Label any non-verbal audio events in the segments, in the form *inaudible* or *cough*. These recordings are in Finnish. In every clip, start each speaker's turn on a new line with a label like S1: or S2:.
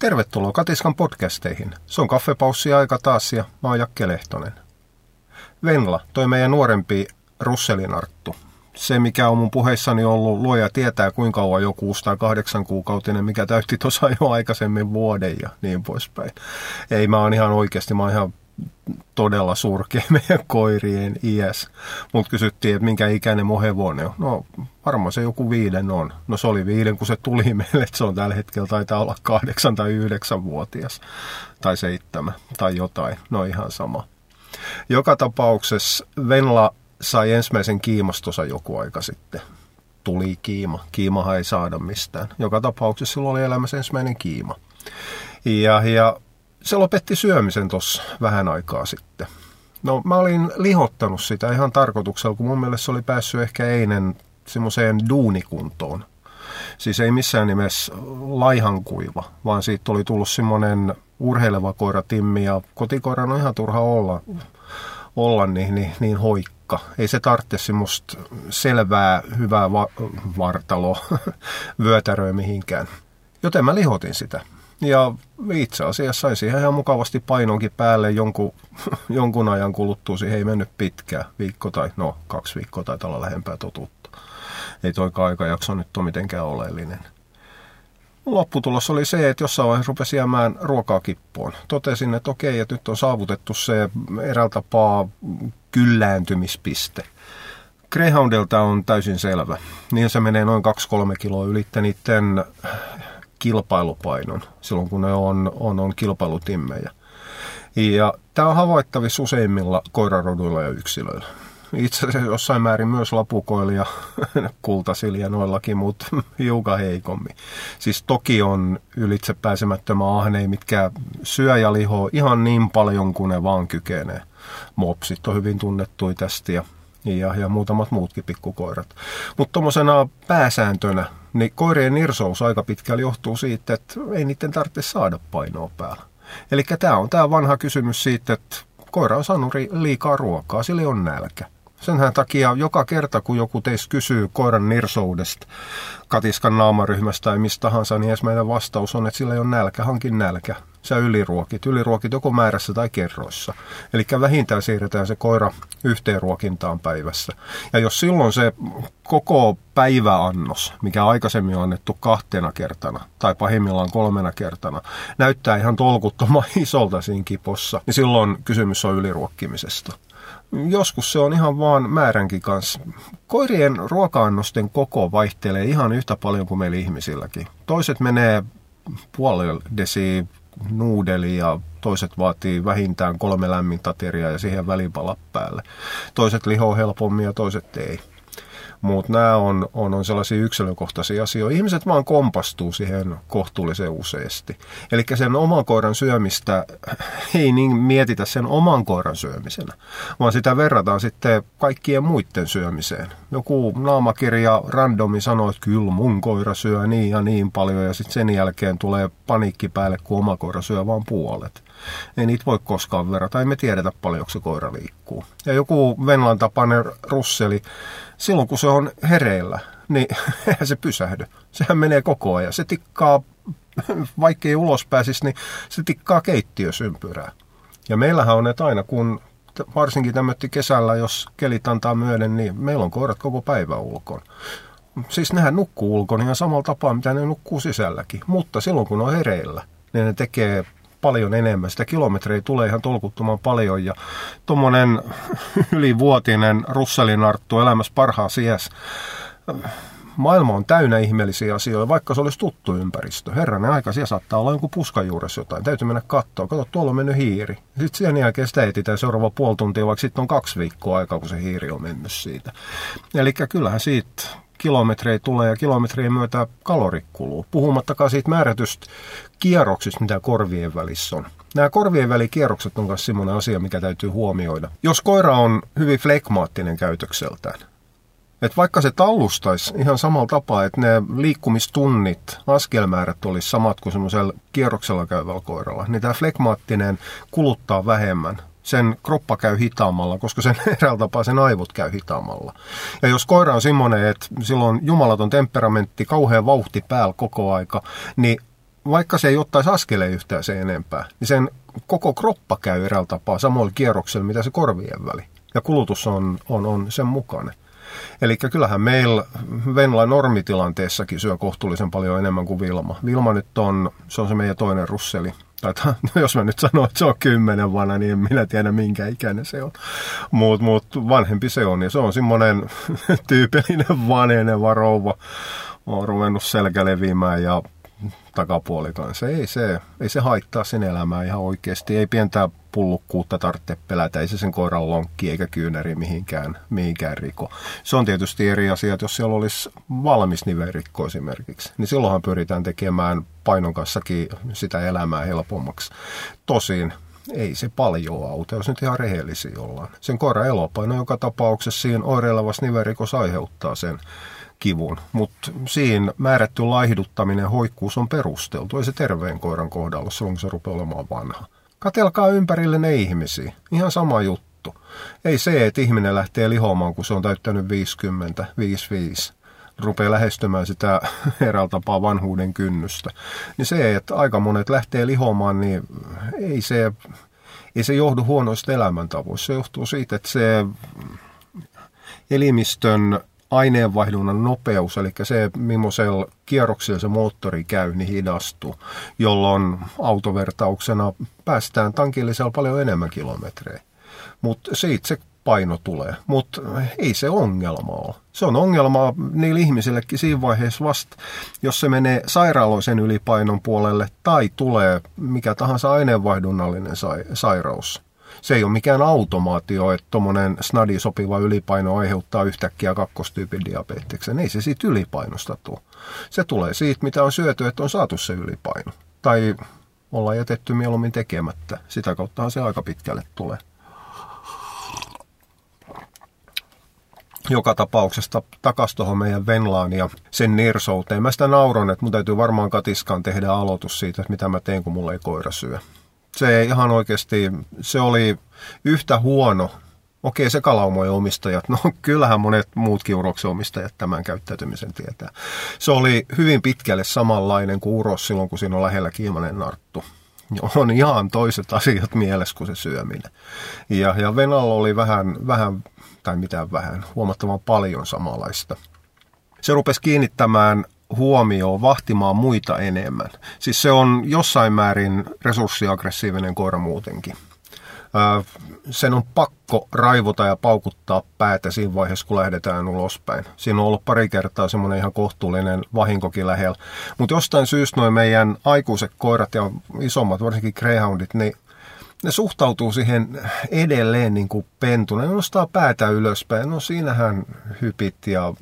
S1: Tervetuloa Katiskan podcasteihin. Se on kaffepaussi-aika taas ja mä oon Jakke Lehtonen. Venla, toi meidän nuorempi Russelinarttu. Se, mikä on mun puheissani ollut, luoja tietää kuinka kauan joku 6 kahdeksan kuukautinen, mikä täytti tuossa jo aikaisemmin vuoden ja niin poispäin. Ei, mä oon ihan oikeasti, mä oon ihan todella surkea *laughs* meidän koirien iäs. Mutta kysyttiin, että minkä ikäinen mun hevonen on. No varmaan se joku viiden on. No se oli viiden, kun se tuli *laughs* meille, että se on tällä hetkellä taitaa olla kahdeksan tai yhdeksän vuotias. Tai seitsemän tai jotain. No ihan sama. Joka tapauksessa Venla sai ensimmäisen kiimastosa joku aika sitten. Tuli kiima. Kiimahan ei saada mistään. Joka tapauksessa sillä oli elämässä ensimmäinen kiima. Ja, ja se lopetti syömisen tuossa vähän aikaa sitten. No mä olin lihottanut sitä ihan tarkoituksella, kun mun mielestä se oli päässyt ehkä einen semmoiseen duunikuntoon. Siis ei missään nimessä laihankuiva, vaan siitä oli tullut semmoinen urheileva koira Timmi ja kotikoiran on ihan turha olla, olla niin, niin, niin hoikka. Ei se tarvitse semmoista selvää, hyvää va- vartaloa, *laughs* vyötäröä mihinkään. Joten mä lihotin sitä. Ja itse asiassa sai siihen ihan mukavasti painonkin päälle jonkun, *laughs* jonkun ajan kuluttua. Siihen ei mennyt pitkään, viikko tai no kaksi viikkoa tai olla lähempää totuutta. Ei toi aikajakso nyt ole mitenkään oleellinen. Lopputulos oli se, että jossain vaiheessa rupesi jäämään ruokaa kippoon. Totesin, että okei, että nyt on saavutettu se eräällä tapaa kyllääntymispiste. Greyhoundilta on täysin selvä. Niin se menee noin 2-3 kiloa ylitte niiden kilpailupainon silloin, kun ne on, on, on kilpailutimmejä. Ja tämä on havaittavissa useimmilla koiraroduilla ja yksilöillä. Itse asiassa jossain määrin myös lapukoilla ja *laughs* kultasilja mutta *laughs* hiukan heikommin. Siis toki on ylitse pääsemättömän ahnei, mitkä syö ja lihoo ihan niin paljon kuin ne vaan kykenee. Mopsit on hyvin tunnettuja tästä ja ja, ja muutamat muutkin pikkukoirat. Mutta tuommoisena pääsääntönä, niin koirien nirsous aika pitkälle johtuu siitä, että ei niiden tarvitse saada painoa päällä. Eli tämä on tämä vanha kysymys siitä, että koira on saanut liikaa ruokaa, sillä on nälkä. Senhän takia joka kerta, kun joku teistä kysyy koiran nirsoudesta, katiskan naamaryhmästä tai mistä tahansa, niin ensimmäinen vastaus on, että sillä ei ole nälkä, hankin nälkä sä yliruokit. Yliruokit joko määrässä tai kerroissa. Eli vähintään siirretään se koira yhteen ruokintaan päivässä. Ja jos silloin se koko päiväannos, mikä aikaisemmin on annettu kahtena kertana tai pahimmillaan kolmena kertana, näyttää ihan tolkuttoman *laughs* isolta siinä kipossa, niin silloin kysymys on yliruokkimisesta. Joskus se on ihan vaan määränkin kanssa. Koirien ruoka-annosten koko vaihtelee ihan yhtä paljon kuin meillä ihmisilläkin. Toiset menee puolelle desi nuudeli ja toiset vaatii vähintään kolme lämmintä ateriaa ja siihen välipala päälle. Toiset lihoo helpommin ja toiset ei. Mutta nämä on, on, on sellaisia yksilökohtaisia asioita. Ihmiset vaan kompastuu siihen kohtuullisen useasti. Eli sen oman koiran syömistä *laughs* ei niin mietitä sen oman koiran syömisenä, vaan sitä verrataan sitten kaikkien muiden syömiseen. Joku naamakirja randomi sanoo, että kyllä mun koira syö niin ja niin paljon ja sitten sen jälkeen tulee paniikki päälle, kun oma koira syö vain puolet. Ei niitä voi koskaan verrata, ei me tiedetä paljonko se koira liikkuu. Ja joku Venlan tapainen russeli, silloin kun se on hereillä, niin *laughs* eihän se pysähdy. Sehän menee koko ajan. Se tikkaa, vaikka ei ulos pääsisi, niin se tikkaa keittiösympyrää. Ja meillähän on, että aina kun varsinkin tämmötti kesällä, jos kelit antaa myöden, niin meillä on koirat koko päivä ulkon. Siis nehän nukkuu ulkon ihan samalla tapaa, mitä ne nukkuu sisälläkin. Mutta silloin kun on hereillä, niin ne tekee paljon enemmän. Sitä kilometrejä tulee ihan tolkuttoman paljon ja tuommoinen *laughs* ylivuotinen russelinarttu elämässä parhaan iässä maailma on täynnä ihmeellisiä asioita, vaikka se olisi tuttu ympäristö. Herranen aika, siellä saattaa olla jonkun puskan juuressa jotain. Täytyy mennä katsoa. Kato, tuolla on mennyt hiiri. Sitten sen jälkeen sitä etsitään seuraava puoli tuntia, vaikka sitten on kaksi viikkoa aikaa, kun se hiiri on mennyt siitä. Eli kyllähän siitä kilometrejä tulee ja kilometrien myötä kalori kuluu. Puhumattakaan siitä määrätystä kierroksista, mitä korvien välissä on. Nämä korvien välikierrokset on myös sellainen asia, mikä täytyy huomioida. Jos koira on hyvin flekmaattinen käytökseltään, että vaikka se tallustaisi ihan samalla tapaa, että ne liikkumistunnit, askelmäärät olisi samat kuin semmoisella kierroksella käyvällä koiralla, niin tämä flekmaattinen kuluttaa vähemmän sen kroppa käy hitaammalla, koska sen *laughs* eräällä tapaa sen aivot käy hitaammalla. Ja jos koira on semmoinen, että silloin jumalaton temperamentti, kauhean vauhti päällä koko aika, niin vaikka se ei ottaisi askeleen yhtään se enempää, niin sen koko kroppa käy eräällä tapaa samoilla kierroksilla, mitä se korvien väli. Ja kulutus on, on, on sen mukainen. Eli kyllähän meillä Venla normitilanteessakin syö kohtuullisen paljon enemmän kuin Vilma. Vilma nyt on, se on se meidän toinen russeli. Tai no *laughs* jos mä nyt sanon, että se on kymmenen vanha, niin en minä tiedä minkä ikäinen se on. Mutta mut vanhempi se on, ja se on semmoinen *laughs* tyypillinen vanheneva rouva. On ruvennut selkä leviämään ja takapuoli kanssa. Ei se, ei se haittaa sen elämää ihan oikeasti. Ei pientää pullukkuutta tarvitse pelätä, ei se sen koiran lonkki eikä kyynäri mihinkään, mihinkään riko. Se on tietysti eri asia, että jos siellä olisi valmis nivelrikko esimerkiksi, niin silloinhan pyritään tekemään painon kanssakin sitä elämää helpommaksi. Tosin ei se paljon auta, jos nyt ihan rehellisiä ollaan. Sen koiran elopaino joka tapauksessa siinä oireilevassa nivelrikossa aiheuttaa sen kivun, mutta siinä määrätty laihduttaminen hoikkuus on perusteltu. Ei se terveen koiran kohdalla silloin, kun se rupeaa olemaan vanha. Katelkaa ympärille ne ihmisiä. Ihan sama juttu. Ei se, että ihminen lähtee lihomaan, kun se on täyttänyt 50, 55 rupeaa lähestymään sitä *laughs* eräällä tapaa vanhuuden kynnystä. Niin se, että aika monet lähtee lihomaan, niin ei se, ei se johdu huonoista elämäntavoista. Se johtuu siitä, että se elimistön aineenvaihdunnan nopeus, eli se, millaisella kierroksella se moottori käy, niin hidastuu, jolloin autovertauksena päästään tankillisella paljon enemmän kilometrejä. Mutta se paino tulee, mutta ei se ongelma ole. Se on ongelma niille ihmisillekin siinä vaiheessa vasta, jos se menee sairaaloisen ylipainon puolelle tai tulee mikä tahansa aineenvaihdunnallinen sairaus se ei ole mikään automaatio, että tuommoinen snadi sopiva ylipaino aiheuttaa yhtäkkiä kakkostyypin diabeteksen. Ei se siitä ylipainosta tule. Se tulee siitä, mitä on syöty, että on saatu se ylipaino. Tai ollaan jätetty mieluummin tekemättä. Sitä kauttahan se aika pitkälle tulee. joka tapauksessa takaisin tuohon meidän Venlaan ja sen nirsouteen. Mä sitä nauron, että mun täytyy varmaan katiskaan tehdä aloitus siitä, että mitä mä teen, kun mulla ei koira syö se ihan oikeasti, se oli yhtä huono. Okei, se kalaumojen omistajat, no kyllähän monet muutkin uroksen omistajat tämän käyttäytymisen tietää. Se oli hyvin pitkälle samanlainen kuin uros silloin, kun siinä on lähellä kiimainen narttu. On ihan toiset asiat mielessä kuin se syöminen. Ja, ja Venalla oli vähän, vähän, tai mitään vähän, huomattavan paljon samanlaista. Se rupesi kiinnittämään huomioon vahtimaan muita enemmän. Siis se on jossain määrin resurssiaggressiivinen koira muutenkin. Sen on pakko raivota ja paukuttaa päätä siinä vaiheessa, kun lähdetään ulospäin. Siinä on ollut pari kertaa semmoinen ihan kohtuullinen vahinkokin lähellä. Mutta jostain syystä noin meidän aikuiset koirat ja isommat, varsinkin greyhoundit, niin ne suhtautuu siihen edelleen niin kuin pentuna. Ne nostaa päätä ylöspäin. No siinähän hypit ja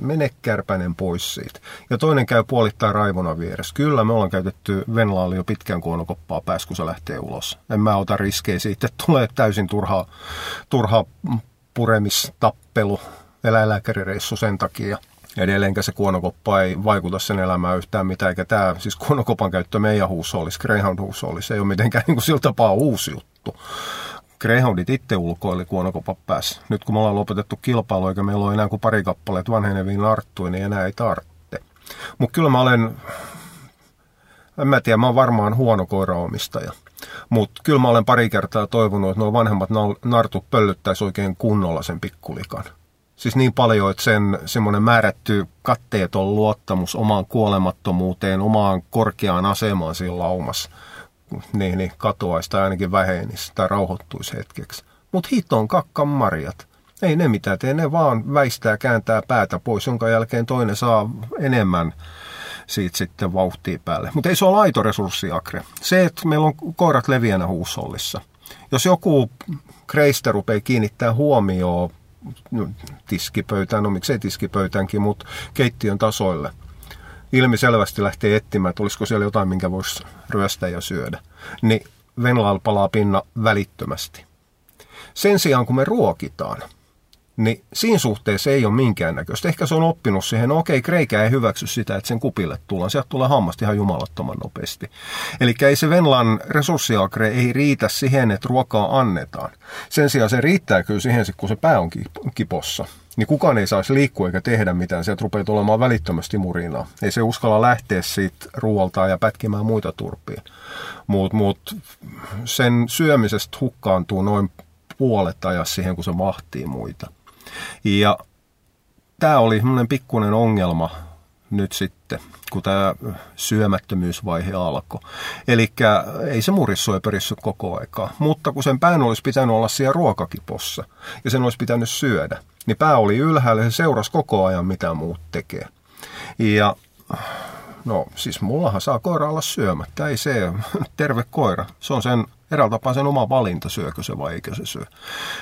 S1: mene kärpäinen pois siitä. Ja toinen käy puolittain raivona vieressä. Kyllä, me ollaan käytetty Venlaali jo pitkään kuonokoppaa pääs, kun se lähtee ulos. En mä ota riskejä siitä, että tulee täysin turha, turha puremistappelu, eläinlääkärireissu sen takia. Edelleenkä se kuonokoppa ei vaikuta sen elämään yhtään mitään, eikä tämä, siis kuonokopan käyttö meidän huusollis, Greyhound huusollis, ei ole mitenkään niin kuin sillä tapaa uusi juttu. Greyhoundit itse ulkoili kuonokopat päässä. Nyt kun me ollaan lopetettu kilpailu, eikä meillä ole enää kuin pari kappaleet vanheneviin arttuja, niin enää ei tarvitse. Mutta kyllä mä olen, en mä tiedä, mä oon varmaan huono koiraomistaja. Mutta kyllä mä olen pari kertaa toivonut, että nuo vanhemmat nartut pöllyttäisi oikein kunnolla sen pikkulikan. Siis niin paljon, että sen semmoinen määrätty katteeton luottamus omaan kuolemattomuuteen, omaan korkeaan asemaan siinä laumassa – niin, niin katoaisi tai ainakin vähenisi tai rauhoittuisi hetkeksi. Mutta hiton kakkan marjat. Ei ne mitään tee, ne vaan väistää, kääntää päätä pois, jonka jälkeen toinen saa enemmän siitä sitten vauhtia päälle. Mutta ei se ole aito resurssi, Akre. Se, että meillä on koirat leviänä huusollissa. Jos joku kreistä rupeaa kiinnittää huomioon no, tiskipöytään, no miksei tiskipöytäänkin, mutta keittiön tasoille – ilmiselvästi lähtee etsimään, että olisiko siellä jotain, minkä voisi ryöstää ja syödä, niin Venlaal palaa pinna välittömästi. Sen sijaan, kun me ruokitaan, niin siinä suhteessa ei ole minkäännäköistä. Ehkä se on oppinut siihen, no okei, kreikä ei hyväksy sitä, että sen kupille tullaan. Sieltä tulee hammasta ihan jumalattoman nopeasti. Eli ei se Venlan resurssiakre ei riitä siihen, että ruokaa annetaan. Sen sijaan se riittää kyllä siihen, kun se pää on kipossa. Niin kukaan ei saisi liikkua eikä tehdä mitään. Sieltä rupeaa tulemaan välittömästi murinaa. Ei se uskalla lähteä siitä ruoaltaan ja pätkimään muita turpiin. Mutta mut sen syömisestä hukkaantuu noin puolet ajassa siihen, kun se mahtii muita. Ja tämä oli semmoinen pikkuinen ongelma nyt sitten, kun tämä syömättömyysvaihe alkoi. Eli ei se murissu ei perissy koko aikaa, mutta kun sen pään olisi pitänyt olla siellä ruokakipossa ja sen olisi pitänyt syödä, niin pää oli ylhäällä ja se seurasi koko ajan, mitä muut tekee. Ja no siis mullahan saa koira olla syömättä, ei se *laughs* terve koira. Se on sen eräällä tapaa sen oma valinta, syökö se vai eikö se syö.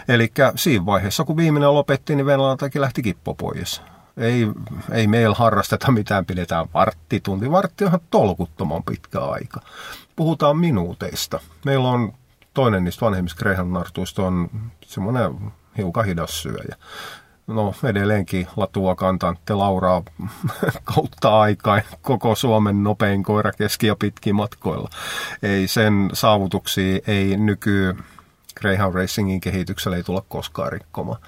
S1: Eli siinä vaiheessa, kun viimeinen lopetti, niin Venäjältäkin lähti kippo pois. Ei, ei meillä harrasteta mitään, pidetään vartti, tunti. Vartti on ihan tolkuttoman pitkä aika. Puhutaan minuuteista. Meillä on toinen niistä vanhemmista Greyhound-nartuista on semmoinen hiukan hidas syöjä no edelleenkin Latua kantantte Lauraa *laughs* kautta aikaan koko Suomen nopein koira keski- ja pitkin matkoilla. Ei sen saavutuksia ei nyky Greyhound Racingin kehityksellä ei tulla koskaan rikkomaan.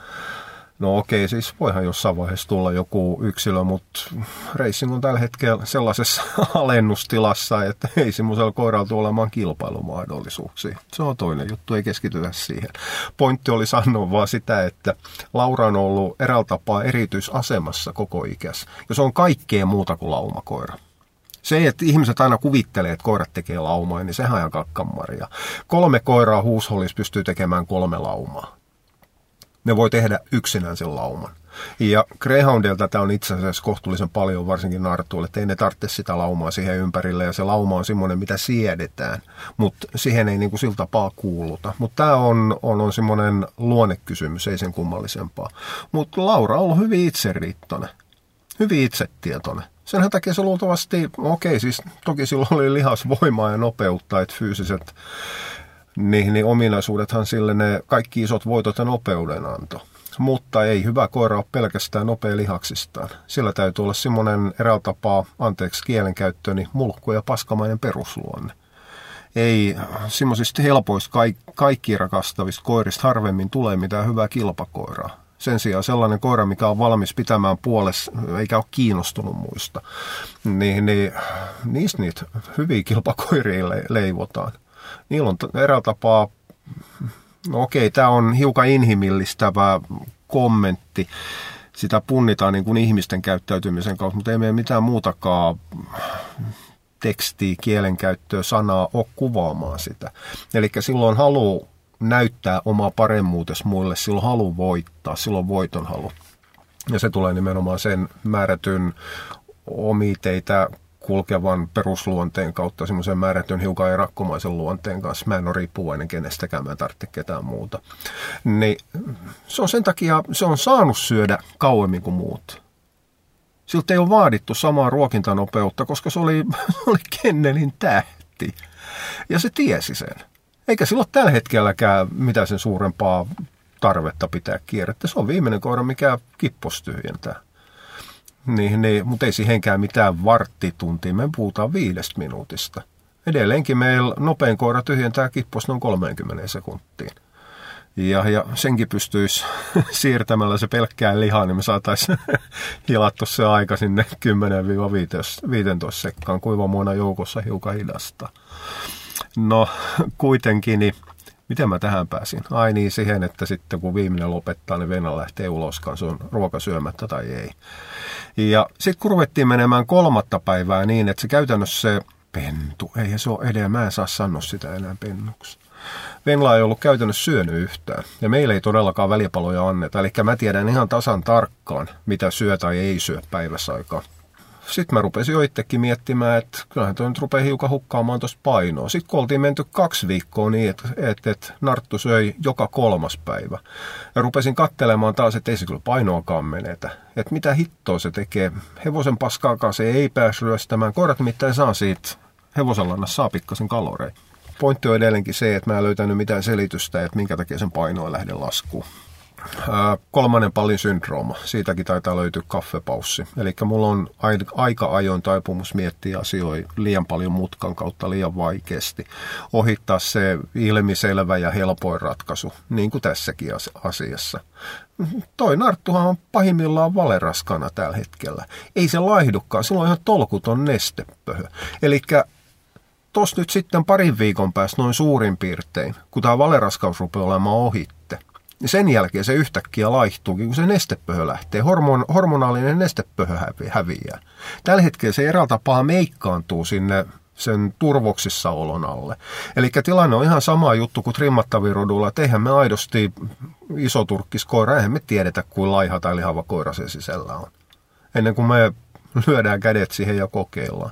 S1: No okei, siis voihan jossain vaiheessa tulla joku yksilö, mutta racing on tällä hetkellä sellaisessa *laughs* alennustilassa, että ei semmoisella koiralla tule olemaan kilpailumahdollisuuksia. Se on toinen juttu, ei keskitytä siihen. Pointti oli sanoa vaan sitä, että Laura on ollut eräällä tapaa erityisasemassa koko ikässä. Ja se on kaikkea muuta kuin laumakoira. Se, että ihmiset aina kuvittelee, että koirat tekee laumaa, niin sehän on ihan kakkanmaria. Kolme koiraa huushollissa pystyy tekemään kolme laumaa ne voi tehdä yksinään sen lauman. Ja Greyhoundilta tämä on itse asiassa kohtuullisen paljon, varsinkin nartuille, että ei ne tarvitse sitä laumaa siihen ympärille, ja se lauma on semmoinen, mitä siedetään, mutta siihen ei niin kuin sillä tapaa kuuluta. Mutta tämä on, on, on semmoinen luonnekysymys, ei sen kummallisempaa. Mutta Laura on ollut hyvin itseriittoinen, hyvin itsetietoinen. Sen takia se luultavasti, okei okay, siis toki sillä oli lihasvoimaa ja nopeutta, että fyysiset niin, niin ominaisuudethan sille ne kaikki isot voitot ja nopeuden anto. Mutta ei hyvä koira ole pelkästään nopea lihaksistaan. Sillä täytyy olla semmoinen eräällä tapaa, anteeksi kielenkäyttöni, mulkku ja paskamainen perusluonne. Ei semmoisista helpoista kaikki, kaikki rakastavista koirista harvemmin tulee mitään hyvää kilpakoiraa. Sen sijaan sellainen koira, mikä on valmis pitämään puolessa, eikä ole kiinnostunut muista, niin, niin niistä niitä hyviä kilpakoiria leivotaan niillä on eräällä tapaa, no okei, tämä on hiukan inhimillistävä kommentti, sitä punnitaan niin kuin ihmisten käyttäytymisen kautta, mutta ei meidän mitään muutakaan tekstiä, kielenkäyttöä, sanaa ole kuvaamaan sitä. Eli silloin halu näyttää omaa paremmuutes muille, silloin halu voittaa, silloin voiton halu. Ja se tulee nimenomaan sen määrätyn omiteitä kulkevan perusluonteen kautta semmoisen määrätyn hiukan erakkomaisen luonteen kanssa. Mä en ole riippuvainen kenestäkään, mä en tarvitse ketään muuta. Niin se on sen takia, se on saanut syödä kauemmin kuin muut. Siltä ei ole vaadittu samaa ruokintanopeutta, koska se oli, *laughs* oli Kennelin tähti. Ja se tiesi sen. Eikä sillä ole tällä hetkelläkään mitään sen suurempaa tarvetta pitää kierrettä. Se on viimeinen koira, mikä kippos tyhjentää. Niin, niin, mutta ei siihenkään mitään varttituntia. Me puhutaan viidestä minuutista. Edelleenkin meillä nopein koira tyhjentää kippos noin 30 sekuntiin. Ja, ja senkin pystyisi *laughs* siirtämällä se pelkkään lihaa, niin me saataisiin *laughs* hilattu se aika sinne 10-15 sekkaan kuivamuona joukossa hiukan hidasta. No kuitenkin, niin miten mä tähän pääsin? Ai niin, siihen, että sitten kun viimeinen lopettaa, niin Venä lähtee uloskaan, se on ruoka syömättä tai ei. Ja sitten kun ruvettiin menemään kolmatta päivää niin, että se käytännössä se pentu, ei se ole edelleen, mä en saa sanoa sitä enää pennuksi. Venla ei ollut käytännössä syönyt yhtään, ja meillä ei todellakaan välipaloja anneta. Eli mä tiedän ihan tasan tarkkaan, mitä syö tai ei syö päivässä aikaa sitten mä rupesin jo itsekin miettimään, että kyllähän toi nyt rupeaa hiukan hukkaamaan tuosta painoa. Sitten kun oltiin menty kaksi viikkoa niin, että, että, että Narttu söi joka kolmas päivä. Ja rupesin kattelemaan taas, että ei se kyllä painoakaan menetä. Että mitä hittoa se tekee. Hevosen paskaakaan se ei päässyt ryöstämään. Koirat nimittäin saa siitä hevosenlannassa saa pikkasen kaloreja. Pointti on edelleenkin se, että mä en löytänyt mitään selitystä, että minkä takia sen paino ei lähde laskuun. Kolmannen pallin syndrooma. Siitäkin taitaa löytyä kaffepaussi. Eli mulla on aika ajoin taipumus miettiä asioita liian paljon mutkan kautta liian vaikeasti. Ohittaa se ilmiselvä ja helpoin ratkaisu, niin kuin tässäkin asiassa. Toi narttuhan on pahimmillaan valeraskana tällä hetkellä. Ei se laihdukaan, sillä on ihan tolkuton nestepöhö. Eli tos nyt sitten parin viikon päästä noin suurin piirtein, kun tämä valeraskaus rupeaa olemaan ohitte, niin sen jälkeen se yhtäkkiä laihtuukin, kun se nestepöhö lähtee. Hormon, hormonaalinen nestepöhö häviää. Tällä hetkellä se eräällä tapaa meikkaantuu sinne sen turvoksissa olon alle. Eli tilanne on ihan sama juttu kuin trimmattavirodulla, että eihän me aidosti isoturkkiskoira, eihän me tiedetä, kuin laiha tai lihava koira se sisällä on. Ennen kuin me lyödään kädet siihen ja kokeillaan.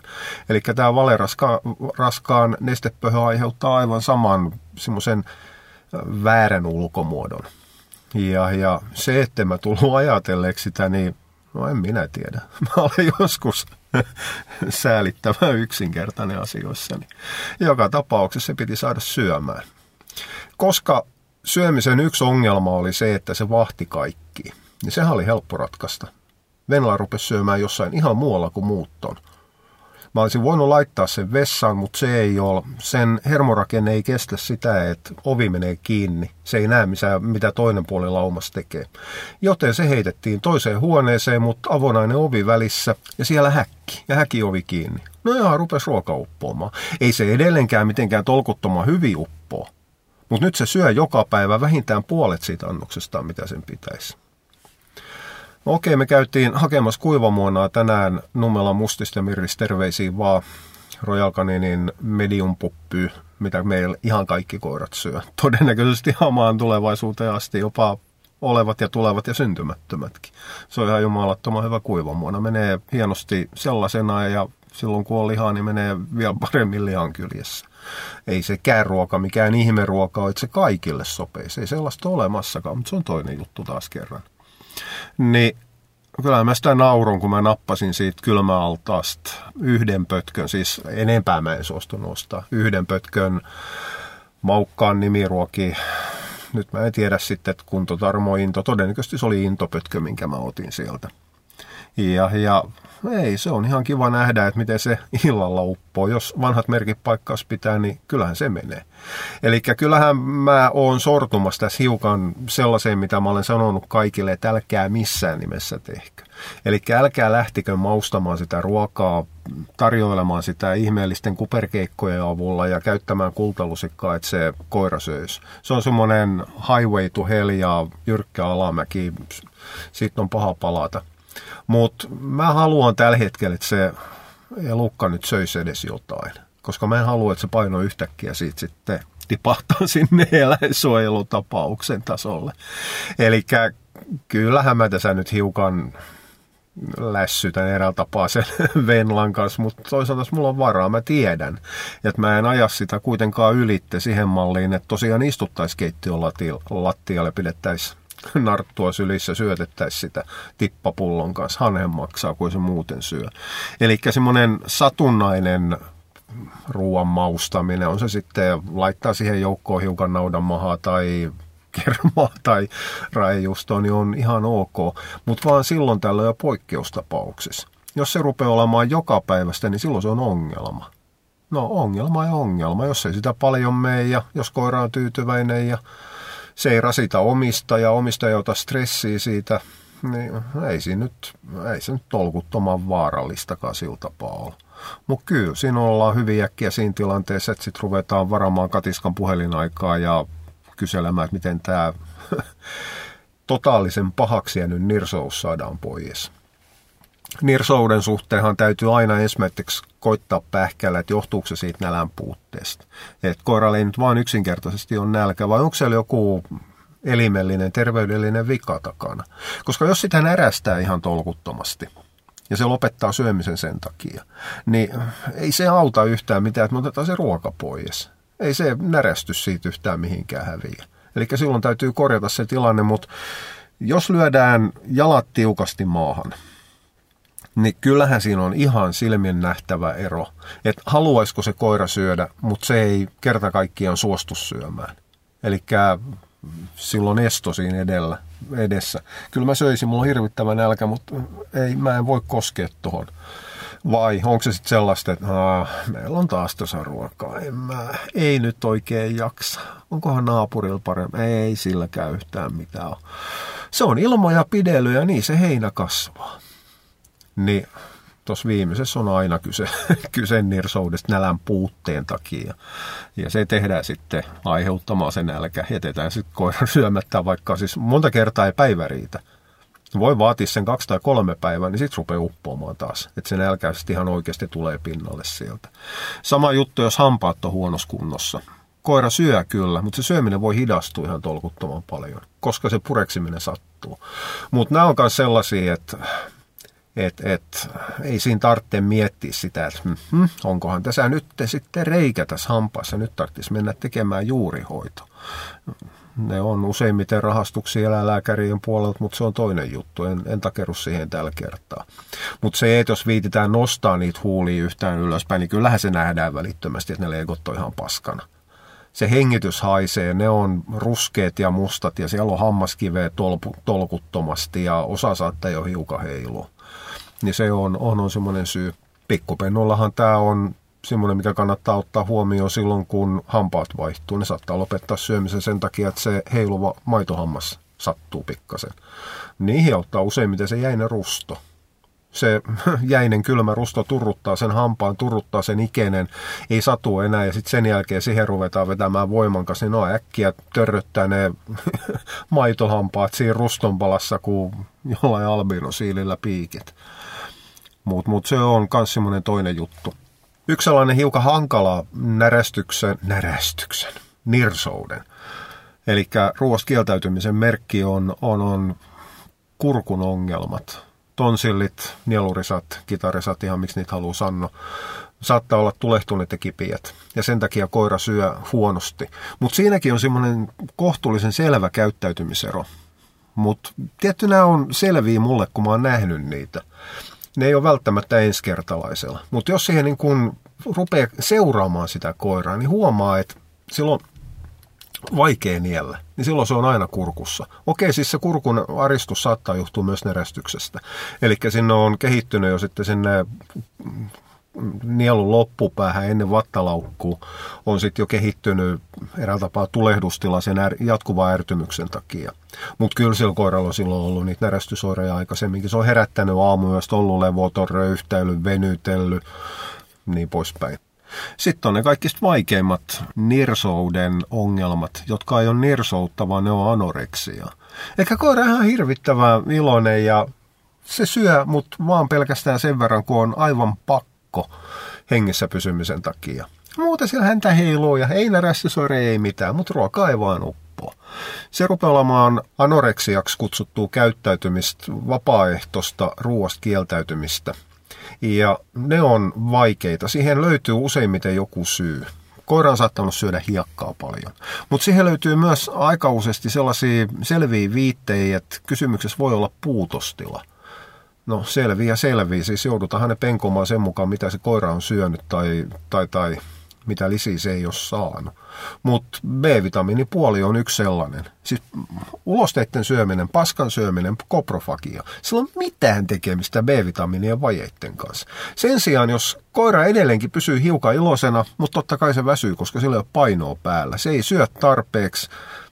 S1: Eli tämä valeraskaan nestepöhö aiheuttaa aivan saman semmoisen väärän ulkomuodon. Ja, ja se, että mä tullut ajatelleeksi sitä, niin no en minä tiedä. *laughs* Mä olen joskus *laughs* säälittävän yksinkertainen asioissa. Joka tapauksessa se piti saada syömään. Koska syömisen yksi ongelma oli se, että se vahti kaikki, niin sehän oli helppo ratkaista. Venla rupesi syömään jossain ihan muualla kuin muutton. Mä olisin voinut laittaa sen vessaan, mutta se ei ole. Sen hermorakenne ei kestä sitä, että ovi menee kiinni. Se ei näe, mitä toinen puoli laumassa tekee. Joten se heitettiin toiseen huoneeseen, mutta avonainen ovi välissä ja siellä häkki ja häki ovi kiinni. No ihan rupesi ruoka uppoamaan. Ei se edelleenkään mitenkään tolkuttoman hyvin uppoa. Mutta nyt se syö joka päivä vähintään puolet siitä annoksesta, mitä sen pitäisi. Okei, me käytiin hakemassa kuivamuonaa tänään Nummela Mustista Mirris, terveisiin vaan Royal Caninin medium puppy, mitä meillä ihan kaikki koirat syö. Todennäköisesti hamaan tulevaisuuteen asti jopa olevat ja tulevat ja syntymättömätkin. Se on ihan jumalattoman hyvä kuivamuona. Menee hienosti sellaisena ja silloin kun on lihaa, niin menee vielä paremmin lihan kyljessä. Ei se ruoka mikään ihmeruoka ole, että se kaikille sopii. Se ei sellaista ole olemassakaan, mutta se on toinen juttu taas kerran. Niin kyllä mä sitä naurun, kun mä nappasin siitä kylmäaltaasta yhden pötkön, siis enempää mä en suostu nostaa, yhden pötkön maukkaan nimiruoki. Nyt mä en tiedä sitten, että kuntotarmo into, todennäköisesti se oli intopötkö, minkä mä otin sieltä. Ja, ja ei, se on ihan kiva nähdä, että miten se illalla uppoo. Jos vanhat merkit paikkaus pitää, niin kyllähän se menee. Eli kyllähän mä oon sortumassa tässä hiukan sellaiseen, mitä mä olen sanonut kaikille, että älkää missään nimessä tehkö. Eli älkää lähtikö maustamaan sitä ruokaa, tarjoilemaan sitä ihmeellisten kuperkeikkojen avulla ja käyttämään kultalusikkaa, että se koira söisi. Se on semmoinen highway to hell ja jyrkkä alamäki. Siitä on paha palata. Mutta mä haluan tällä hetkellä, että se elukka nyt söisi edes jotain. Koska mä en halua, että se paino yhtäkkiä siitä sitten tipahtaa *laughs* sinne eläinsuojelutapauksen tasolle. Eli kyllähän mä tässä nyt hiukan lässytän eräällä tapaa sen *laughs* Venlan kanssa, mutta toisaalta jos mulla on varaa, mä tiedän, että mä en aja sitä kuitenkaan ylitte siihen malliin, että tosiaan istuttaisiin keittiön lattialle, pidettäisiin narttua sylissä syötettäisiin sitä tippapullon kanssa. Hanhen maksaa, kuin se muuten syö. Eli semmoinen satunnainen ruoan maustaminen, on se sitten laittaa siihen joukkoon hiukan naudanmahaa tai *laughs* kermaa tai raejustoa, niin on ihan ok. Mutta vaan silloin tällä jo poikkeustapauksessa. Jos se rupeaa olemaan joka päivästä, niin silloin se on ongelma. No ongelma ja ongelma. Jos ei sitä paljon mene ja jos koira on tyytyväinen ja se ei rasita omista ja omista ei ota stressiä siitä, niin ei se nyt, ei se nyt tolkuttoman vaarallistakaan sillä tapaa ole. Mutta kyllä, siinä ollaan hyvin äkkiä siinä tilanteessa, että sitten ruvetaan varamaan katiskan puhelinaikaa ja kyselemään, että miten tämä *laughs* totaalisen pahaksi jäänyt nirsous saadaan pois. Nirsouden suhteenhan täytyy aina esimerkiksi koittaa pähkällä, että johtuuko se siitä nälän puutteesta. Että koiralle ei nyt vaan yksinkertaisesti on nälkä, vai onko siellä joku elimellinen, terveydellinen vika takana. Koska jos sitä närästää ihan tolkuttomasti, ja se lopettaa syömisen sen takia, niin ei se auta yhtään mitään, että me otetaan se ruoka pois. Ei se närästy siitä yhtään mihinkään häviä. Eli silloin täytyy korjata se tilanne, mutta jos lyödään jalat tiukasti maahan – niin kyllähän siinä on ihan silmien nähtävä ero. Että haluaisiko se koira syödä, mutta se ei kerta kaikkiaan suostu syömään. Eli silloin esto siinä edellä. edessä. Kyllä mä söisin, mulla on hirvittävä nälkä, mutta ei, mä en voi koskea tuohon. Vai onko se sitten sellaista, että aah, meillä on taas tuossa ruokaa, en mä, ei nyt oikein jaksa. Onkohan naapurilla paremmin? Ei silläkään yhtään mitään Se on ilmoja pidely ja niin se heinä kasvaa. Niin tuossa viimeisessä on aina kyse, *laughs* kyse nirsoudesta nälän puutteen takia. Ja se tehdään sitten aiheuttamaan sen nälkä. Jätetään sitten koiran syömättä, vaikka siis monta kertaa ei päivä riitä. Voi vaatia sen kaksi tai kolme päivää, niin sitten rupeaa uppoamaan taas. Että se nälkä sitten ihan oikeasti tulee pinnalle sieltä. Sama juttu, jos hampaat on huonossa kunnossa. Koira syö kyllä, mutta se syöminen voi hidastua ihan tolkuttoman paljon, koska se pureksiminen sattuu. Mutta nämä on myös sellaisia, että et, et, ei siinä tarvitse miettiä sitä, että hm, onkohan tässä nyt sitten reikä tässä hampaassa, nyt tarvitsisi mennä tekemään juurihoito. Ne on useimmiten rahastuksia eläinlääkärien puolelta, mutta se on toinen juttu. En, en takeru siihen tällä kertaa. Mutta se, että jos viititään nostaa niitä huulia yhtään ylöspäin, niin kyllähän se nähdään välittömästi, että ne leikot on ihan paskana. Se hengitys haisee, ne on ruskeat ja mustat ja siellä on hammaskiveä tolkuttomasti ja osa saattaa jo hiukan heilua. Niin se on, on, on semmoinen syy. Pikkupennollahan tämä on semmoinen, mikä kannattaa ottaa huomioon silloin, kun hampaat vaihtuu. Ne saattaa lopettaa syömisen sen takia, että se heiluva maitohammas sattuu pikkasen. Niihin ottaa useimmiten se jäinen rusto. Se *laughs* jäinen kylmä rusto turruttaa sen hampaan, turruttaa sen ikenen, ei satu enää ja sitten sen jälkeen siihen ruvetaan vetämään voiman kanssa, niin no äkkiä törröttää ne *laughs* maitohampaat siinä rustonpalassa kuin jollain albinosiilillä piikit. Mutta mut se on myös semmoinen toinen juttu. Yksi sellainen hiukan hankala närästyksen, närästyksen, nirsouden. Eli ruoasta kieltäytymisen merkki on, on, on kurkun ongelmat. Tonsillit, nielurisat, kitarisat, ihan miksi niitä haluaa sanoa. Saattaa olla tulehtuneet ja kipiät. Ja sen takia koira syö huonosti. Mutta siinäkin on semmoinen kohtuullisen selvä käyttäytymisero. Mutta tietty nämä on selviä mulle, kun mä oon nähnyt niitä ne ei ole välttämättä ensikertalaisella. Mutta jos siihen niin kun rupeaa seuraamaan sitä koiraa, niin huomaa, että silloin vaikea niellä, niin silloin se on aina kurkussa. Okei, siis se kurkun aristus saattaa johtua myös nerästyksestä. Eli sinne on kehittynyt jo sitten sinne nielun loppupäähän ennen vattalaukkuu on sitten jo kehittynyt eräällä tapaa tulehdustila sen jatkuvan ärtymyksen takia. Mutta kyllä sillä koiralla on silloin ollut niitä närästysoireja aikaisemminkin. Se on herättänyt aamuyöstä, ollut levoton, röyhtäily, venytellyt, niin poispäin. Sitten on ne kaikista vaikeimmat nirsouden ongelmat, jotka ei ole nirsoutta, vaan ne on anoreksia. Eikä koira ihan hirvittävän iloinen ja se syö, mutta vaan pelkästään sen verran, kun on aivan pakko pakko hengissä pysymisen takia. Muuten siellä häntä heiluu ja ei närästysoire ei mitään, mutta ruoka ei vaan uppoa. Se rupeaa olemaan anoreksiaksi kutsuttua käyttäytymistä, vapaaehtoista ruoasta kieltäytymistä. Ja ne on vaikeita. Siihen löytyy useimmiten joku syy. Koira on saattanut syödä hiekkaa paljon. Mutta siihen löytyy myös aika useasti sellaisia selviä viittejä, että kysymyksessä voi olla puutostila – No selviä selviä, siis joudutaan hänen penkomaan sen mukaan, mitä se koira on syönyt tai, tai, tai mitä lisiä se ei ole saanut. Mutta B-vitamiinipuoli on yksi sellainen. Siis ulosteiden syöminen, paskan syöminen, koprofagia. Sillä on mitään tekemistä B-vitamiinien vajeiden kanssa. Sen sijaan, jos koira edelleenkin pysyy hiukan iloisena, mutta totta kai se väsyy, koska sillä ei ole painoa päällä. Se ei syö tarpeeksi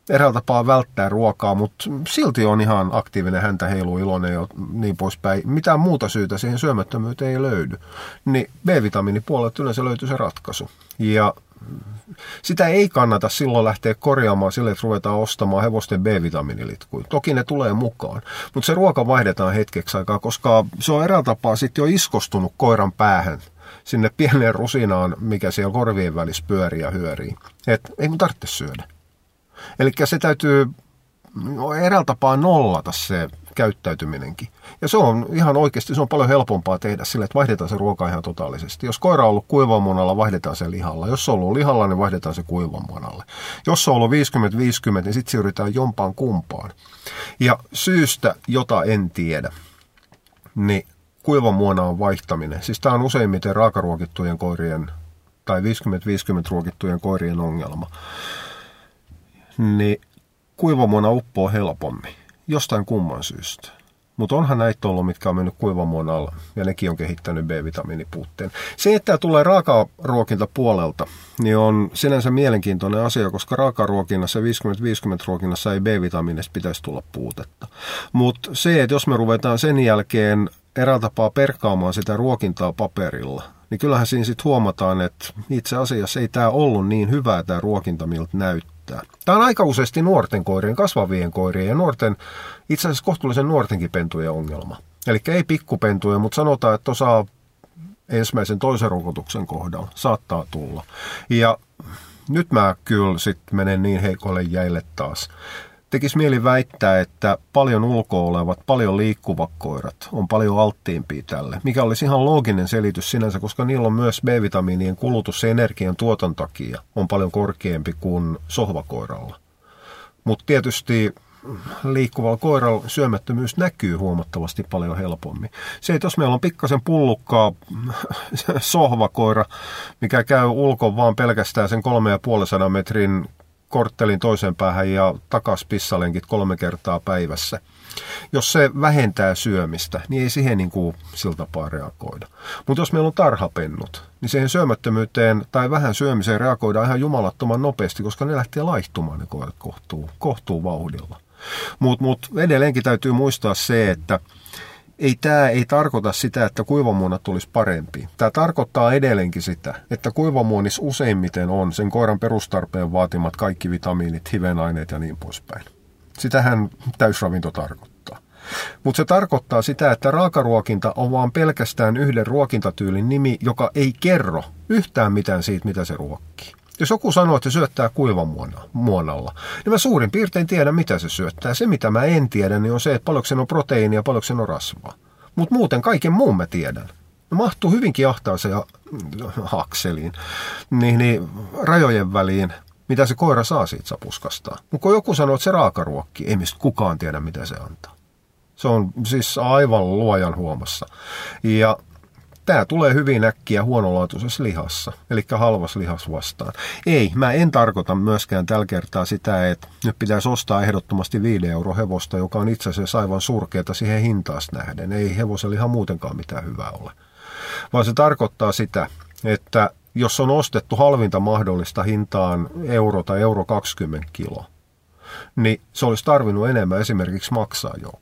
S1: eräällä tapaa välttää ruokaa, mutta silti on ihan aktiivinen, häntä heiluu iloinen ja niin poispäin. Mitään muuta syytä siihen syömättömyyteen ei löydy. Niin B-vitamiinipuolelta yleensä löytyy se ratkaisu. Ja sitä ei kannata silloin lähteä korjaamaan sille, että ruvetaan ostamaan hevosten B-vitamiinilitkuja. Toki ne tulee mukaan, mutta se ruoka vaihdetaan hetkeksi aikaa, koska se on eräällä tapaa sitten jo iskostunut koiran päähän sinne pieneen rusinaan, mikä siellä korvien välissä pyörii ja hyörii. Että ei mun tarvitse syödä. Eli se täytyy no, eräällä tapaa nollata se käyttäytyminenkin. Ja se on ihan oikeasti, se on paljon helpompaa tehdä sille, että vaihdetaan se ruoka ihan totaalisesti. Jos koira on ollut kuivamunalla, vaihdetaan se lihalla. Jos se on ollut lihalla, niin vaihdetaan se kuivamunalle. Jos se on ollut 50-50, niin sitten siirrytään jompaan kumpaan. Ja syystä, jota en tiedä, niin kuivamuonaan vaihtaminen. Siis tämä on useimmiten raakaruokittujen koirien tai 50-50 ruokittujen koirien ongelma niin kuivamuona uppoo helpommin. jostain kumman syystä. Mutta onhan näitä ollut, mitkä on mennyt kuivamuon alla, ja nekin on kehittänyt B-vitamiinipuutteen. Se, että tämä tulee raakaruokinta puolelta, niin on sinänsä mielenkiintoinen asia, koska raakaruokinnassa 50-50 ruokinnassa ei B-vitamiinista pitäisi tulla puutetta. Mutta se, että jos me ruvetaan sen jälkeen eräällä tapaa perkaamaan sitä ruokintaa paperilla, niin kyllähän siinä sitten huomataan, että itse asiassa ei tämä ollut niin hyvää tämä ruokinta, miltä näyttää. Tämä on aika useasti nuorten koirien, kasvavien koirien ja nuorten, itse asiassa kohtuullisen nuortenkin pentujen ongelma. Eli ei pikkupentuja, mutta sanotaan, että osaa ensimmäisen toisen rokotuksen kohdalla saattaa tulla. Ja nyt mä kyllä sitten menen niin heikolle jäille taas tekisi mieli väittää, että paljon ulkoa olevat, paljon liikkuvat koirat on paljon alttiimpia tälle, mikä olisi ihan looginen selitys sinänsä, koska niillä on myös B-vitamiinien kulutus energian tuoton takia on paljon korkeampi kuin sohvakoiralla. Mutta tietysti liikkuvalla koiralla syömättömyys näkyy huomattavasti paljon helpommin. Se, että jos meillä on pikkasen pullukkaa sohvakoira, mikä käy ulkoon vaan pelkästään sen 3,5 metrin korttelin toiseen päähän ja takas pissalenkit kolme kertaa päivässä. Jos se vähentää syömistä, niin ei siihen niin kuin sillä tapaa reagoida. Mutta jos meillä on tarhapennut, niin siihen syömättömyyteen tai vähän syömiseen reagoidaan ihan jumalattoman nopeasti, koska ne lähtee laihtumaan ne koirat kohtuu, kohtuu vauhdilla. Mutta mut edelleenkin täytyy muistaa se, että ei tämä ei tarkoita sitä, että kuivamuona tulisi parempi. Tämä tarkoittaa edelleenkin sitä, että kuivamuonis useimmiten on sen koiran perustarpeen vaatimat kaikki vitamiinit, hivenaineet ja niin poispäin. Sitähän täysravinto tarkoittaa. Mutta se tarkoittaa sitä, että raakaruokinta on vaan pelkästään yhden ruokintatyylin nimi, joka ei kerro yhtään mitään siitä, mitä se ruokkii. Jos joku sanoo, että se syöttää kuivamuonalla, niin mä suurin piirtein tiedän, mitä se syöttää. Se, mitä mä en tiedä, niin on se, että paljonko se on proteiinia ja paljonko se on rasvaa. Mutta muuten kaiken muun mä tiedän. Ne mahtuu hyvinkin ahtaaseen hakseliin, niin, niin rajojen väliin, mitä se koira saa siitä sapuskasta. Mutta kun joku sanoo, että se raakaruokki, ei mistä kukaan tiedä, mitä se antaa. Se on siis aivan luojan huomassa. Ja Tämä tulee hyvin äkkiä huonolaatuisessa lihassa, eli halvas lihas vastaan. Ei, mä en tarkoita myöskään tällä kertaa sitä, että nyt pitäisi ostaa ehdottomasti 5 euro hevosta, joka on itse asiassa aivan surkeata siihen hintaasta nähden. Ei hevosella ihan muutenkaan mitään hyvää ole. Vaan se tarkoittaa sitä, että jos on ostettu halvinta mahdollista hintaan euro tai euro 20 kilo, niin se olisi tarvinnut enemmän esimerkiksi maksaa jo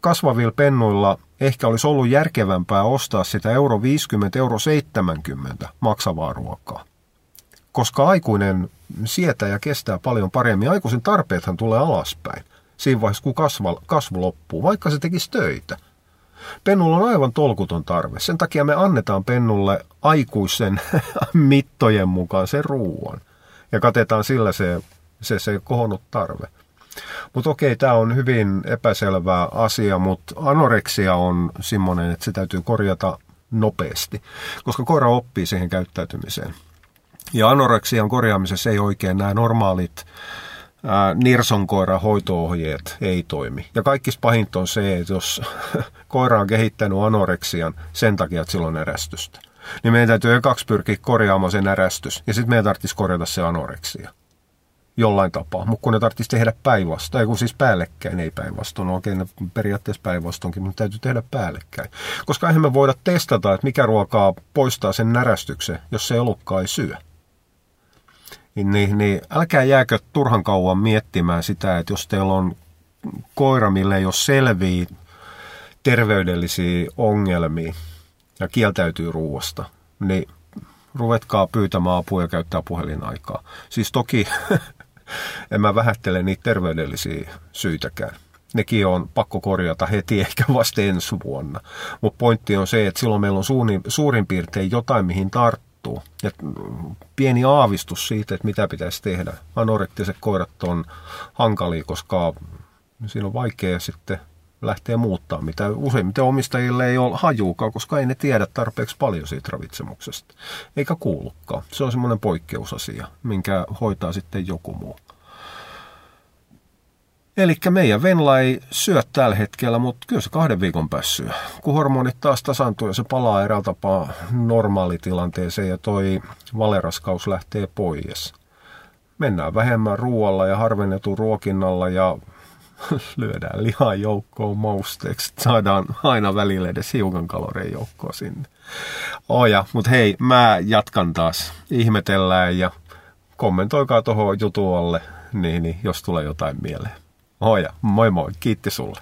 S1: kasvavilla pennuilla ehkä olisi ollut järkevämpää ostaa sitä euro 50, euro 70 maksavaa ruokaa. Koska aikuinen sietää ja kestää paljon paremmin. Aikuisen tarpeethan tulee alaspäin siinä vaiheessa, kun kasva, kasvu loppuu, vaikka se tekisi töitä. Pennulla on aivan tolkuton tarve. Sen takia me annetaan pennulle aikuisen *laughs* mittojen mukaan sen ruuan. Ja katetaan sillä se, se, se kohonnut tarve. Mutta okei, tämä on hyvin epäselvä asia, mutta anoreksia on semmoinen, että se täytyy korjata nopeasti, koska koira oppii siihen käyttäytymiseen. Ja anoreksian korjaamisessa ei oikein nämä normaalit nirsonkoiran hoitoohjeet ei toimi. Ja kaikista pahinta on se, että jos *laughs* koira on kehittänyt anoreksian sen takia, että sillä on erästystä, niin meidän täytyy kaksi pyrkiä korjaamaan sen erästys, ja sitten meidän tarvitsisi korjata se anoreksia jollain tapaa, mutta kun ne tarvitsisi tehdä päinvastoin, kun siis päällekkäin, ei päinvastoin, no okei, periaatteessa päinvastoinkin, mutta täytyy tehdä päällekkäin. Koska eihän me voida testata, että mikä ruokaa poistaa sen närästyksen, jos se elukka ei syö. Niin, niin, niin älkää jääkö turhan kauan miettimään sitä, että jos teillä on koira, mille ei ole selviä terveydellisiä ongelmia ja kieltäytyy ruoasta, niin ruvetkaa pyytämään apua ja käyttää puhelinaikaa. Siis toki *laughs* en mä vähättele niitä terveydellisiä syitäkään. Nekin on pakko korjata heti eikä vasta ensi vuonna. Mutta pointti on se, että silloin meillä on suurin, suurin piirtein jotain, mihin tarttuu. Ja pieni aavistus siitä, että mitä pitäisi tehdä. Anorektiset koirat on hankalia, koska siinä on vaikea sitten lähteä muuttaa, mitä useimmiten omistajille ei ole hajuukaan, koska ei ne tiedä tarpeeksi paljon siitä ravitsemuksesta. Eikä kuulukaan. Se on semmoinen poikkeusasia, minkä hoitaa sitten joku muu. Eli meidän Venla ei syö tällä hetkellä, mutta kyllä se kahden viikon päässä syö. Kun hormonit taas tasantuu ja se palaa eräällä tapaa normaalitilanteeseen ja toi valeraskaus lähtee pois. Mennään vähemmän ruoalla ja harvennetun ruokinnalla ja *laughs* lyödään lihaa joukkoon mausteeksi. Saadaan aina välillä edes hiukan kaloreja joukkoa sinne. Oja, mutta hei, mä jatkan taas. Ihmetellään ja kommentoikaa tuohon jutualle, niin, niin jos tulee jotain mieleen. Oja, moi moi, kiitti sulle.